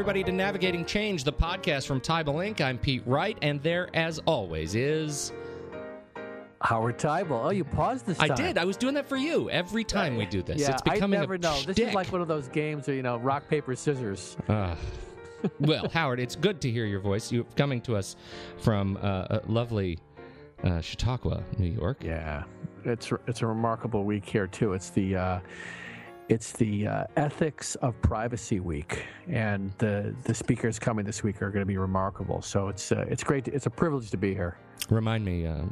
everybody, to Navigating Change, the podcast from Teibel Inc. I'm Pete Wright, and there, as always, is. Howard Teibel. Oh, you paused this time. I did. I was doing that for you every time we do this. Yeah, it's becoming I never a know. This is like one of those games where you know rock paper scissors. Uh, well, Howard, it's good to hear your voice. You're coming to us from uh, a lovely uh, Chautauqua, New York. Yeah, it's it's a remarkable week here too. It's the uh, it's the uh, ethics of privacy week, and the the speakers coming this week are going to be remarkable. So it's uh, it's great. To, it's a privilege to be here. Remind me, uh,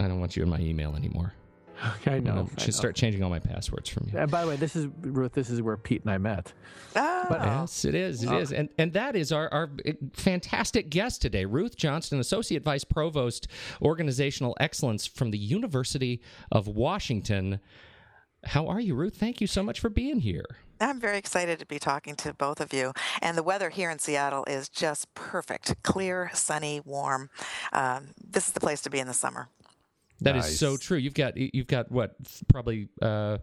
I don't want you in my email anymore. I know. I should start changing all my passwords from you. And by the way, this is Ruth. This is where Pete and I met. Oh. But- Yes, it is. It is, and and that is our our fantastic guest today, Ruth Johnston, Associate Vice Provost, Organizational Excellence from the University of Washington. How are you, Ruth? Thank you so much for being here. I'm very excited to be talking to both of you. And the weather here in Seattle is just perfect clear, sunny, warm. Um, this is the place to be in the summer. That is so true. You've got you've got what probably uh,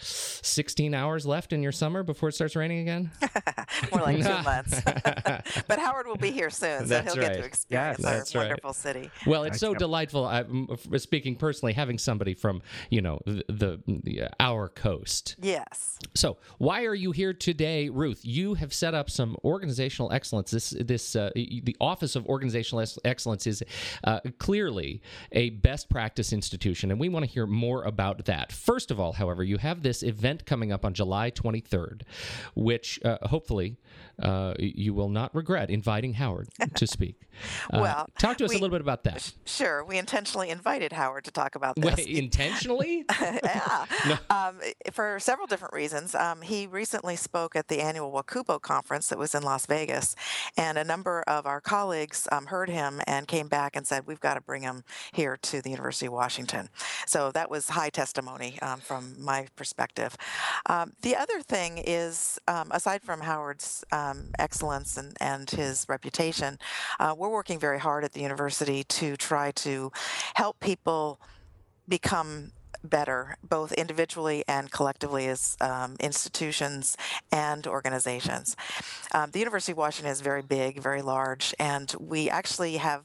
sixteen hours left in your summer before it starts raining again. More like two months. but Howard will be here soon, so That's he'll get to experience Yes, our that's right. wonderful city. Well, it's I so can't- delightful. I, m- f- speaking personally, having somebody from you know the, the, the uh, our coast. Yes. So, why are you here today, Ruth? You have set up some organizational excellence. This, this, uh, the Office of Organizational Excellence is uh, clearly a best practice institution, and we want to hear more about that. First of all, however, you have this event coming up on July 23rd, which uh, hopefully uh, you will not regret inviting Howard to speak. Uh, Well, talk to us a little bit about that. Sure. We intentionally invited Howard to talk about this. Wait, intentionally? yeah, um, for several different reasons. Um, he recently spoke at the annual NACUBO conference that was in Las Vegas, and a number of our colleagues um, heard him and came back and said, "We've got to bring him here to the University of Washington." So that was high testimony um, from my perspective. Um, the other thing is, um, aside from Howard's um, excellence and, and his reputation, uh, we're working very hard at the university to try to help people become better, both individually and collectively as um, institutions and organizations. Um, the University of Washington is very big, very large, and we actually have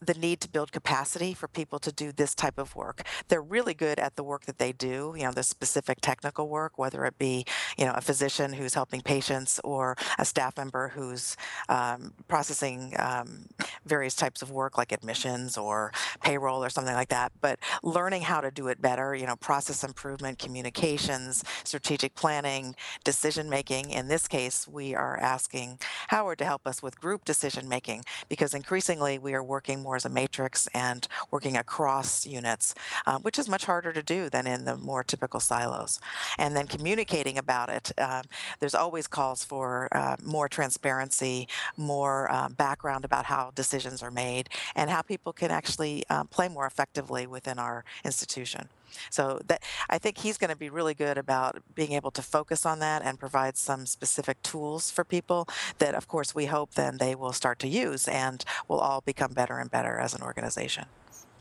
the need to build capacity for people to do this type of work. They're really good at the work that they do, you know, the specific technical work, whether it be, you know, a physician who's helping patients or a staff member who's um, processing um, various types of work like admissions or payroll or something like that. But learning how to do it better, you know, process improvement, communications, strategic planning, decision making. In this case, we are asking Howard to help us with group decision making because increasingly we are working more as a matrix and working across units, uh, which is much harder to do than in the more typical silos. And then communicating about it. Um, there's always calls for uh, more transparency, more uh, background about how decisions are made, and how people can actually uh, play more effectively within our institution. So that I think he's going to be really good about being able to focus on that and provide some specific tools for people that, of course, we hope then they will start to use and will all become better and better as an organization.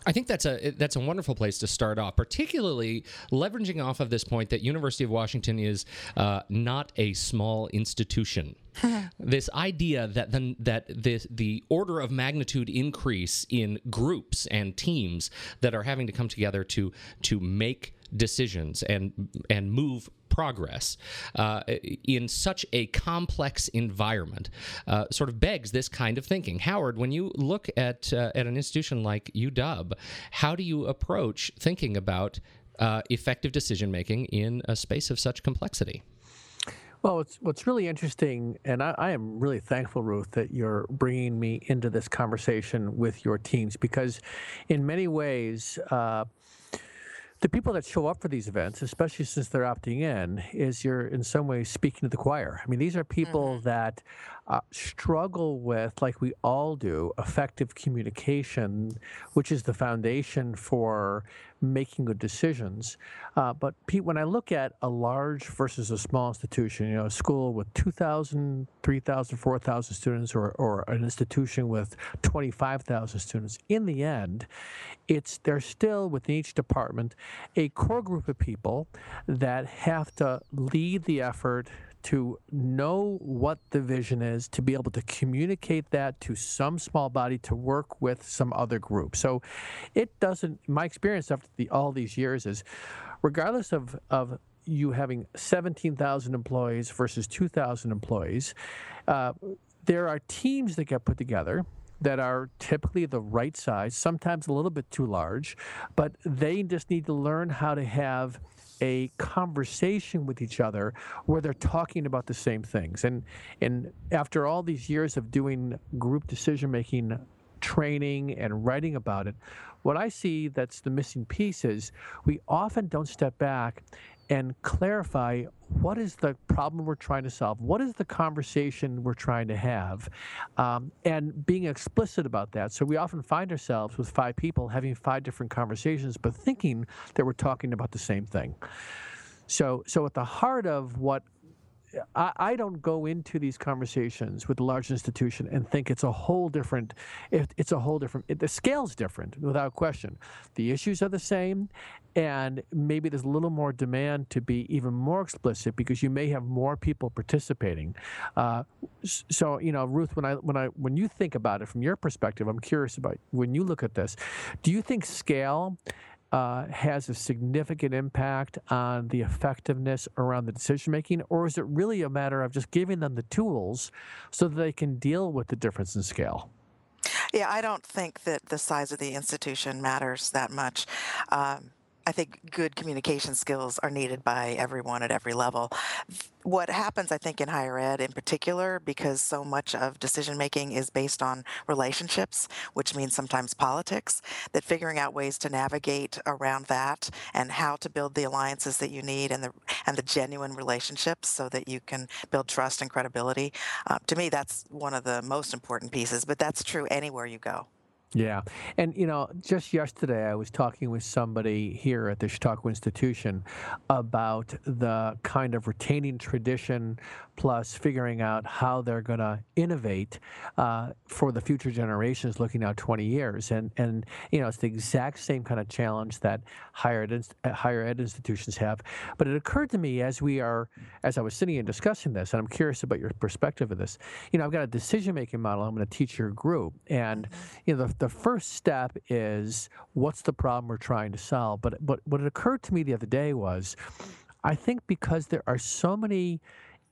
I think that's a that's a wonderful place to start off, particularly leveraging off of this point that University of Washington is uh, not a small institution. this idea that the, that the the order of magnitude increase in groups and teams that are having to come together to to make decisions and and move progress uh, in such a complex environment uh, sort of begs this kind of thinking. Howard, when you look at uh, at an institution like UW, how do you approach thinking about uh, effective decision making in a space of such complexity? Well, what's what's really interesting, and I, I am really thankful, Ruth, that you're bringing me into this conversation with your teams because, in many ways. Uh, the people that show up for these events, especially since they're opting in, is you're in some ways speaking to the choir. I mean, these are people that uh, struggle with, like we all do, effective communication, which is the foundation for making good decisions. Uh, but Pete, when I look at a large versus a small institution, you know, a school with 2,000, 3,000, 4,000 students, or, or an institution with 25,000 students, in the end, it's there's still within each department a core group of people that have to lead the effort to know what the vision is, to be able to communicate that to some small body to work with some other group. So it doesn't, my experience after the, all these years is regardless of, of you having 17,000 employees versus 2,000 employees, uh, there are teams that get put together that are typically the right size, sometimes a little bit too large, but they just need to learn how to have a conversation with each other where they're talking about the same things. And and after all these years of doing group decision making training and writing about it, what I see that's the missing piece is we often don't step back and clarify what is the problem we're trying to solve, what is the conversation we're trying to have, um, and being explicit about that. So we often find ourselves with five people having five different conversations, but thinking that we're talking about the same thing. So, so at the heart of what I, I, don't go into these conversations with a large institution and think it's a whole different. It, it's a whole different. It, the scale's different, without question. The issues are the same, and maybe there's a little more demand to be even more explicit because you may have more people participating. Uh, so you know, Ruth, when I when I when you think about it from your perspective, I'm curious about when you look at this. Do you think scale? Uh, has a significant impact on the effectiveness around the decision making, or is it really a matter of just giving them the tools so that they can deal with the difference in scale? Yeah, I don't think that the size of the institution matters that much. Um, I think good communication skills are needed by everyone at every level. What happens, I think, in higher ed in particular, because so much of decision making is based on relationships, which means sometimes politics, that figuring out ways to navigate around that and how to build the alliances that you need and the and the genuine relationships so that you can build trust and credibility. Uh, to me, that's one of the most important pieces, but that's true anywhere you go. Yeah. And, you know, just yesterday I was talking with somebody here at the Chautauqua Institution about the kind of retaining tradition plus figuring out how they're going to innovate uh, for the future generations looking out 20 years. And, and, you know, it's the exact same kind of challenge that higher ed, higher ed institutions have. But it occurred to me as we are, as I was sitting and discussing this, and I'm curious about your perspective of this, you know, I've got a decision making model I'm going to teach your group. And, mm-hmm. you know, the, the first step is what's the problem we're trying to solve? But, but what occurred to me the other day was, I think because there are so many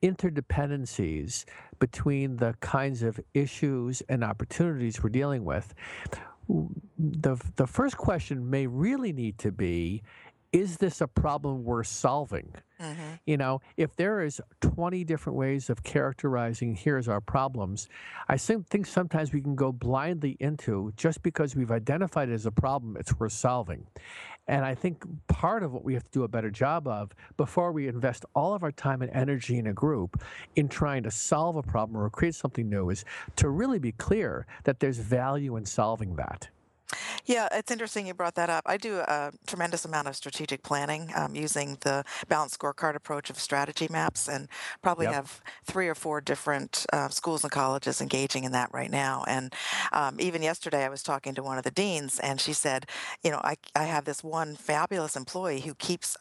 interdependencies between the kinds of issues and opportunities we're dealing with, the, the first question may really need to be is this a problem worth solving? Mm-hmm. You know, if there is 20 different ways of characterizing here's our problems, I think sometimes we can go blindly into just because we've identified it as a problem, it's worth solving. And I think part of what we have to do a better job of before we invest all of our time and energy in a group in trying to solve a problem or create something new is to really be clear that there's value in solving that. Yeah, it's interesting you brought that up. I do a tremendous amount of strategic planning um, using the balanced scorecard approach of strategy maps, and probably yep. have three or four different uh, schools and colleges engaging in that right now. And um, even yesterday, I was talking to one of the deans, and she said, "You know, I, I have this one fabulous employee who keeps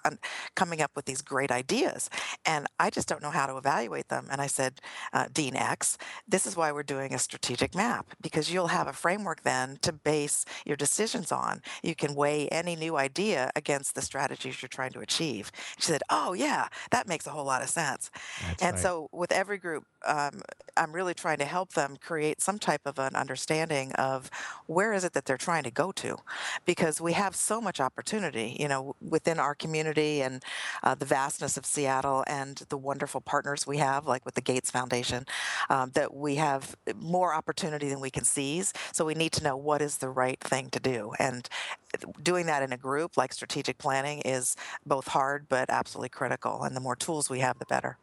coming up with these great ideas, and I just don't know how to evaluate them." And I said, uh, "Dean X, this is why we're doing a strategic map because you'll have a framework then to base your decisions on. You can weigh any new idea against the strategies you're trying to achieve. She said, Oh, yeah, that makes a whole lot of sense. That's and right. so, with every group, um, I'm really trying to help them create some type of an understanding of where is it that they're trying to go to, because we have so much opportunity, you know, within our community and uh, the vastness of Seattle and the wonderful partners we have, like with the Gates Foundation, um, that we have more opportunity than we can seize. So we need to know what is the right thing to do, and doing that in a group like strategic planning is both hard but absolutely critical. And the more tools we have, the better.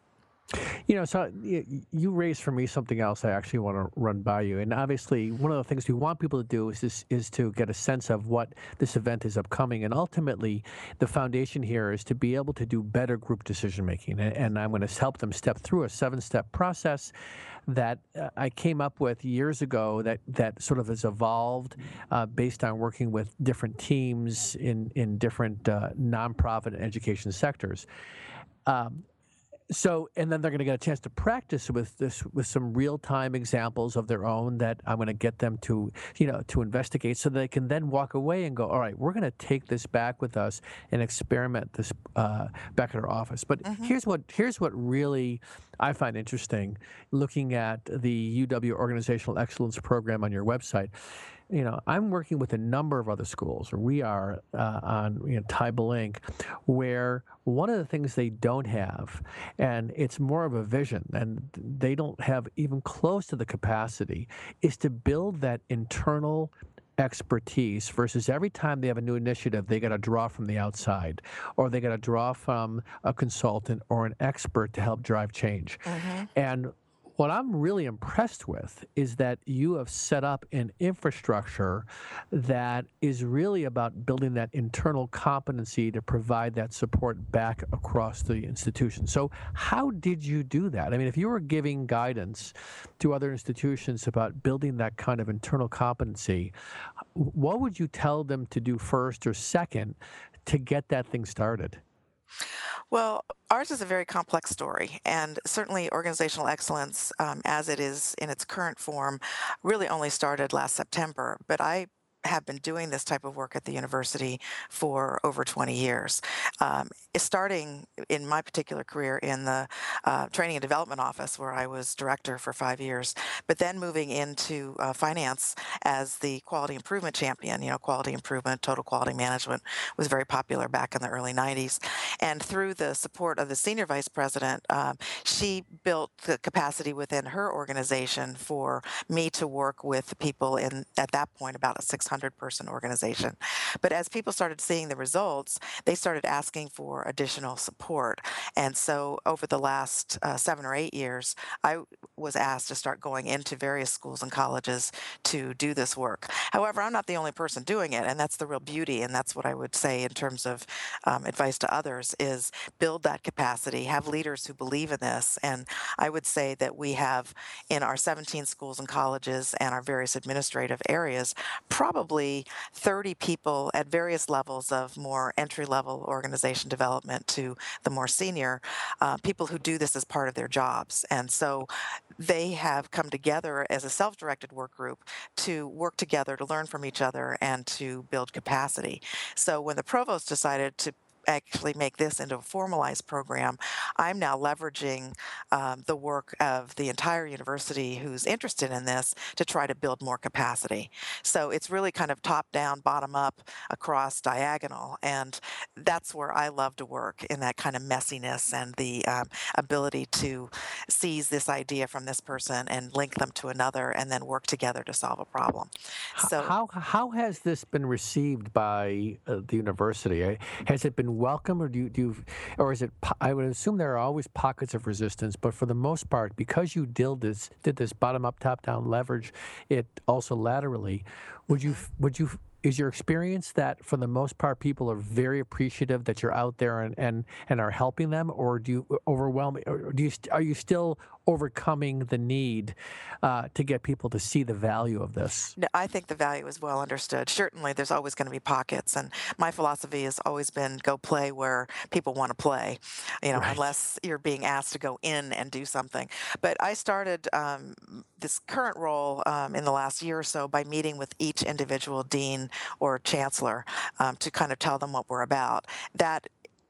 You know, so you raised for me something else I actually want to run by you. And obviously, one of the things we want people to do is this, is to get a sense of what this event is upcoming. And ultimately, the foundation here is to be able to do better group decision making. And I'm going to help them step through a seven step process that uh, I came up with years ago that, that sort of has evolved uh, based on working with different teams in, in different uh, nonprofit and education sectors. Um, so and then they're going to get a chance to practice with this with some real-time examples of their own that i'm going to get them to you know to investigate so they can then walk away and go all right we're going to take this back with us and experiment this uh, back at our office but mm-hmm. here's what here's what really i find interesting looking at the uw organizational excellence program on your website you know, I'm working with a number of other schools, we are uh, on you know, Inc., where one of the things they don't have, and it's more of a vision, and they don't have even close to the capacity, is to build that internal expertise versus every time they have a new initiative, they got to draw from the outside or they got to draw from a consultant or an expert to help drive change. Mm-hmm. And what I'm really impressed with is that you have set up an infrastructure that is really about building that internal competency to provide that support back across the institution. So, how did you do that? I mean, if you were giving guidance to other institutions about building that kind of internal competency, what would you tell them to do first or second to get that thing started? Well, ours is a very complex story, and certainly organizational excellence, um, as it is in its current form, really only started last September. But I have been doing this type of work at the university for over 20 years. Um, starting in my particular career in the uh, training and development office, where I was director for five years, but then moving into uh, finance as the quality improvement champion. You know, quality improvement, total quality management was very popular back in the early 90s. And through the support of the senior vice president, um, she built the capacity within her organization for me to work with the people in, at that point, about a 600 100 person organization. But as people started seeing the results, they started asking for additional support. And so over the last uh, seven or eight years, I was asked to start going into various schools and colleges to do this work. However, I'm not the only person doing it, and that's the real beauty. And that's what I would say in terms of um, advice to others is build that capacity, have leaders who believe in this. And I would say that we have in our 17 schools and colleges and our various administrative areas probably probably 30 people at various levels of more entry level organization development to the more senior uh, people who do this as part of their jobs. And so they have come together as a self directed work group to work together to learn from each other and to build capacity. So when the provost decided to actually make this into a formalized program, I'm now leveraging um, the work of the entire university who's interested in this to try to build more capacity. So it's really kind of top down, bottom up, across diagonal. And that's where I love to work in that kind of messiness and the um, ability to seize this idea from this person and link them to another and then work together to solve a problem. So, how, how has this been received by uh, the university? Has it been welcome, or do you, do you, or is it? I would assume there are always pockets of resistance, but for the most part, because you did this, did this bottom up, top down leverage, it also laterally. Would you would you is your experience that for the most part people are very appreciative that you're out there and and, and are helping them or do you uh, overwhelm or do you are you still overcoming the need uh, to get people to see the value of this no, i think the value is well understood certainly there's always going to be pockets and my philosophy has always been go play where people want to play you know right. unless you're being asked to go in and do something but i started um, this current role um, in the last year or so by meeting with each individual dean or chancellor um, to kind of tell them what we're about. That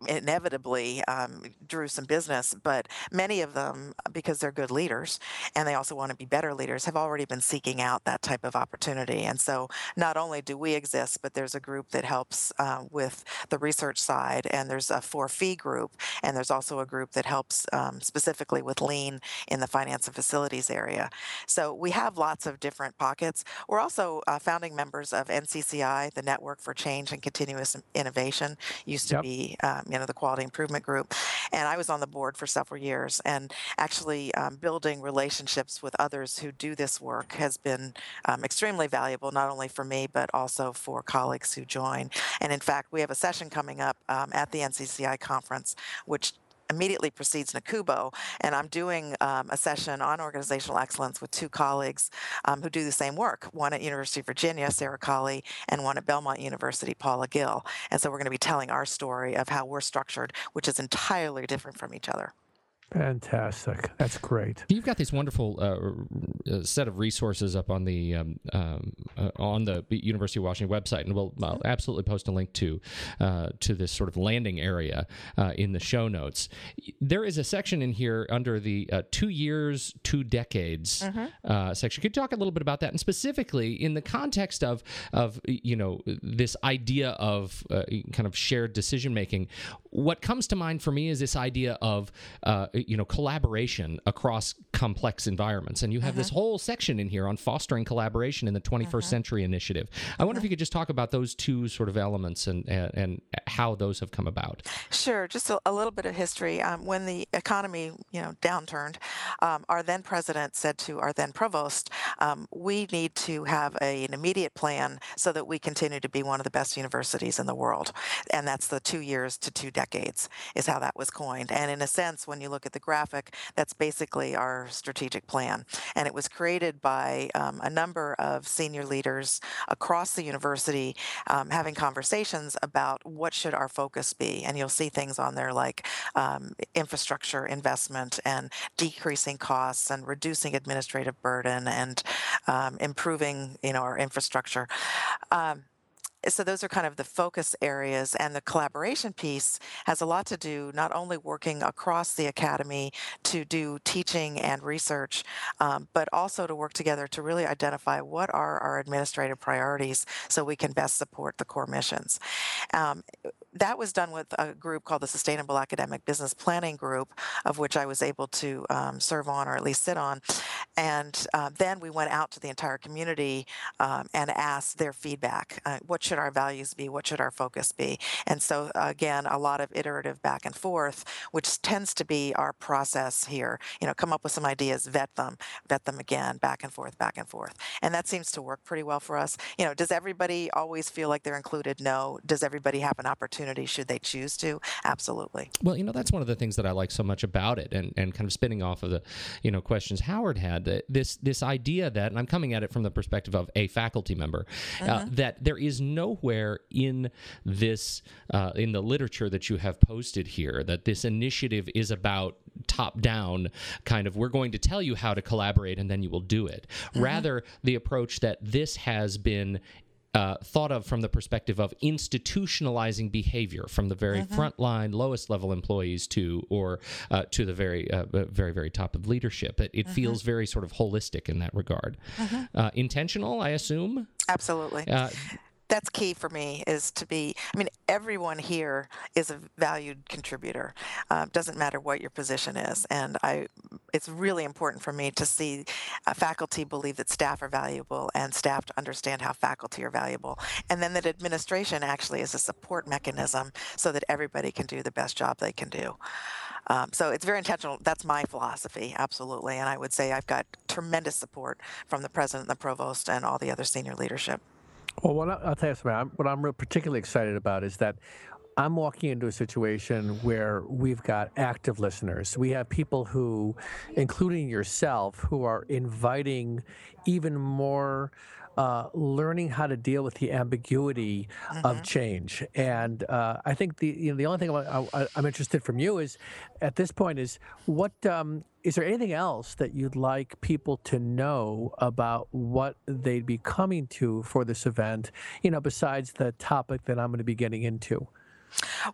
inevitably um, drew some business, but many of them, because they're good leaders and they also want to be better leaders, have already been seeking out that type of opportunity. And so not only do we exist, but there's a group that helps uh, with the research side, and there's a for fee group, and there's also a group that helps um, specifically with lean in the finance and facilities area. So we have lots of different pockets. We're also uh, founding members of NCCI, the Network for Change and Continuous Innovation, used to yep. be um, you know, the Quality Improvement Group. And I was on the board for several years. And actually, um, building relationships with others who do this work has been um, extremely valuable, not only for me, but also for colleagues who join. And in fact, we have a session coming up um, at the NCCI conference, which immediately precedes NACUBO, and I'm doing um, a session on organizational excellence with two colleagues um, who do the same work. One at University of Virginia, Sarah Colley, and one at Belmont University, Paula Gill. And so we're going to be telling our story of how we're structured, which is entirely different from each other. Fantastic. That's great. You've got this wonderful uh, uh, set of resources up on the um, um, uh, on the University of Washington website, and we'll I'll absolutely post a link to uh, to this sort of landing area uh, in the show notes. There is a section in here under the uh, two years, two decades mm-hmm. section. Could you talk a little bit about that, and specifically in the context of of you know this idea of kind of shared decision making? What comes to mind for me is this idea of you know collaboration across complex environments and you have uh-huh. this whole section in here on fostering collaboration in the 21st uh-huh. century initiative i wonder uh-huh. if you could just talk about those two sort of elements and and, and how those have come about sure just a, a little bit of history um, when the economy you know downturned um, our then president said to our then provost um, we need to have a, an immediate plan so that we continue to be one of the best universities in the world and that's the two years to two decades is how that was coined and in a sense when you look at the graphic, that's basically our strategic plan. And it was created by um, a number of senior leaders across the university um, having conversations about what should our focus be. And you'll see things on there like um, infrastructure investment and decreasing costs and reducing administrative burden and um, improving, you know, our infrastructure. Um, so those are kind of the focus areas and the collaboration piece has a lot to do not only working across the academy to do teaching and research um, but also to work together to really identify what are our administrative priorities so we can best support the core missions. Um, that was done with a group called the Sustainable Academic Business Planning Group, of which I was able to um, serve on or at least sit on. And uh, then we went out to the entire community um, and asked their feedback. Uh, what should our values be? What should our focus be? And so, again, a lot of iterative back and forth, which tends to be our process here. You know, come up with some ideas, vet them, vet them again, back and forth, back and forth. And that seems to work pretty well for us. You know, does everybody always feel like they're included? No. Does everybody have an opportunity? Opportunity should they choose to. Absolutely. Well, you know, that's one of the things that I like so much about it, and, and kind of spinning off of the, you know, questions Howard had. That this this idea that, and I'm coming at it from the perspective of a faculty member, uh, uh-huh. uh, that there is nowhere in this uh, in the literature that you have posted here that this initiative is about top down kind of we're going to tell you how to collaborate and then you will do it. Uh-huh. Rather, the approach that this has been uh, thought of from the perspective of institutionalizing behavior from the very mm-hmm. front line, lowest level employees to or uh, to the very, uh, very, very top of leadership. It, it mm-hmm. feels very sort of holistic in that regard. Mm-hmm. Uh, intentional, I assume. Absolutely. That's key for me is to be i mean everyone here is a valued contributor uh, doesn't matter what your position is and i it's really important for me to see uh, faculty believe that staff are valuable and staff to understand how faculty are valuable and then that administration actually is a support mechanism so that everybody can do the best job they can do um, so it's very intentional. That's my philosophy, absolutely. And I would say I've got tremendous support from the president, the provost, and all the other senior leadership. Well, what I, will tell you something. I'm, what I'm particularly excited about is that I'm walking into a situation where we've got active listeners. We have people who, including yourself, who are inviting even more uh, learning how to deal with the ambiguity mm-hmm. of change. And uh, I think the you know the only thing I, am interested from you is at this point is what um, is there anything else that you'd like people to know about what they'd be coming to for this event? You know, besides the topic that I'm going to be getting into.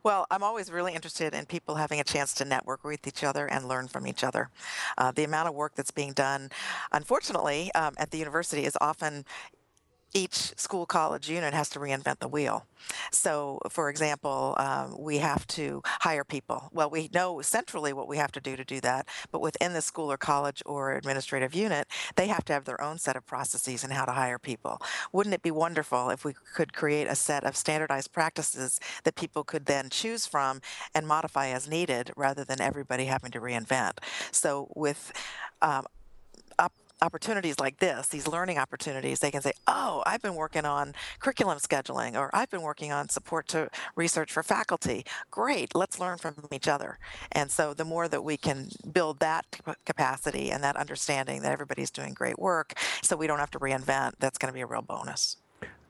Well, I'm always really interested in people having a chance to network with each other and learn from each other. Uh, the amount of work that's being done, unfortunately, um, at the university is often each school college unit has to reinvent the wheel. So, for example, um, we have to hire people. Well, we know centrally what we have to do to do that, but within the school or college or administrative unit, they have to have their own set of processes and how to hire people. Wouldn't it be wonderful if we could create a set of standardized practices that people could then choose from and modify as needed rather than everybody having to reinvent? So, with um, opportunities like this, these learning opportunities, they can say, oh, I've been working on curriculum scheduling or I've been working on support to research for faculty. Great, let's learn from each other. And so the more that we can build that capacity and that understanding that everybody's doing great work so we don't have to reinvent, that's going to be a real bonus.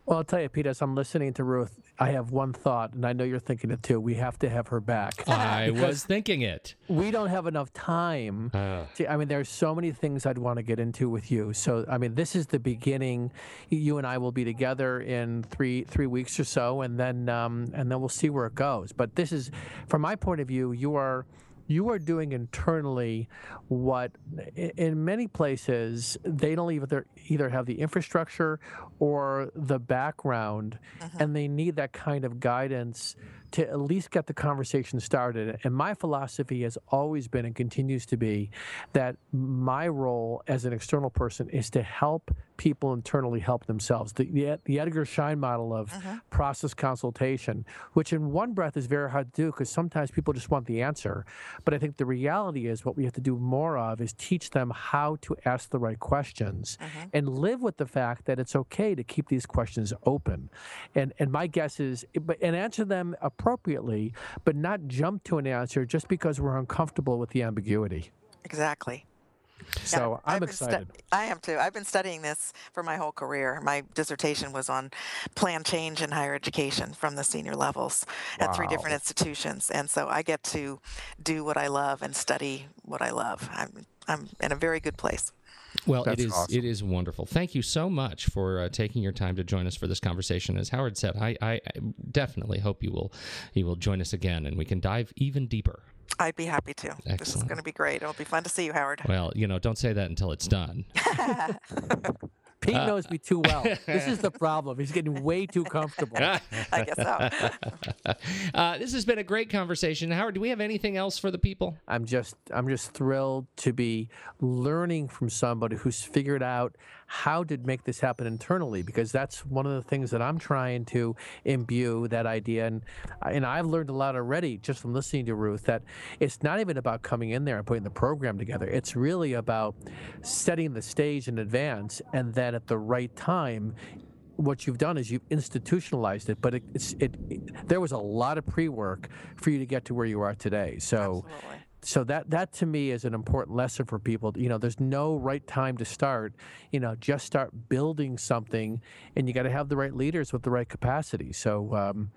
Well, I'll tell you, Pete, as I'm listening to Ruth, I have one thought, and I know you're thinking it too. We have to have her back. I was thinking it. We don't have enough time. Uh, to, I mean, there's so many things I'd want to get into with you. So, I mean, this is the beginning. You and I will be together in three three weeks or so, and then um, and then we'll see where it goes. But this is, from my point of view, you are you are doing internally what in many places they don't either either have the infrastructure or the background Mhm. and they need that kind of guidance to at least get the conversation started and my philosophy has always been and continues to be that my role as an external person is to help people internally help themselves the, the, the edgar schein model of Mhm. process consultation which in one breath is very hard to do because sometimes people just want the answer but I think the reality is what we have to do more of is teach them how to ask the right questions Mhm. and live with the fact that it's okay to keep these questions open. And and my guess is but and answer them appropriately, but not jump to an answer just because we're uncomfortable with the ambiguity. Exactly. Yeah, So I've I'm been stu- excited. I am too. I've been studying this for my whole career. My dissertation was on plan change in higher education from the senior levels at three different institutions, and so I get to do what I love and study what I love. I'm I'm in a very good place. Well, That's it is awesome. it is wonderful. Thank you so much for uh, taking your time to join us for this conversation. As Howard said, I, I I definitely hope you will you will join us again and we can dive even deeper. I'd be happy to. This is going to be great. It'll be fun to see you, Howard. Well, you know, don't say that until it's done. Pete Uh, knows me too well. this is the problem. He's getting way too comfortable. I guess so. uh, this has been a great conversation. Howard, do we have anything else for the people? I'm just I'm just thrilled to be learning from somebody who's figured out how to make this happen internally because that's one of the things that I'm trying to imbue that idea and and I've learned a lot already just from listening to Ruth that it's not even about coming in there and putting the program together it's really about setting the stage in advance and then at the right time what you've done is you've institutionalized it, but it, it's it, it. There was a lot of pre-work for you to get to where you are today. So, Absolutely. So that that to me is an important lesson for people. You know, there's no right time to start. You know, just start building something, and you got to have the right leaders with the right capacity. So, um,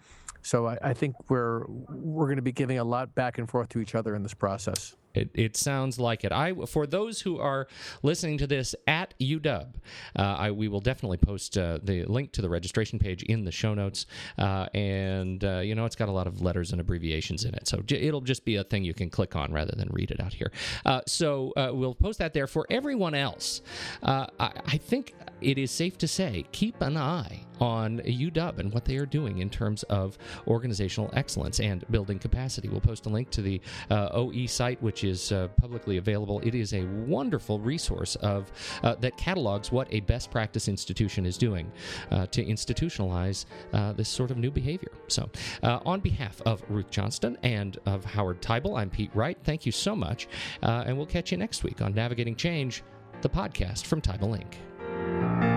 so I, I think we're we're going to be giving a lot back and forth to each other in this process. It, it sounds like it. I for those who are listening to this at UW, uh, I, we will definitely post uh, the link to the registration page in the show notes, uh, and uh, you know it's got a lot of letters and abbreviations in it, so j- it'll just be a thing you can click on rather than read it out here. Uh, so uh, we'll post that there for everyone else. I, I think it is safe to say keep an eye on UW and what they are doing in terms of organizational excellence and building capacity. We'll post a link to the uh, OE site, which is uh, publicly available. It is a wonderful resource of uh, that catalogs what a best practice institution is doing uh, to institutionalize uh, this sort of new behavior. So, uh, on behalf of Ruth Johnston and of Howard Teibel, I'm Pete Wright. Thank you so much, and we'll catch you next week on Navigating Change, the podcast from Teibel Inc. Thank you.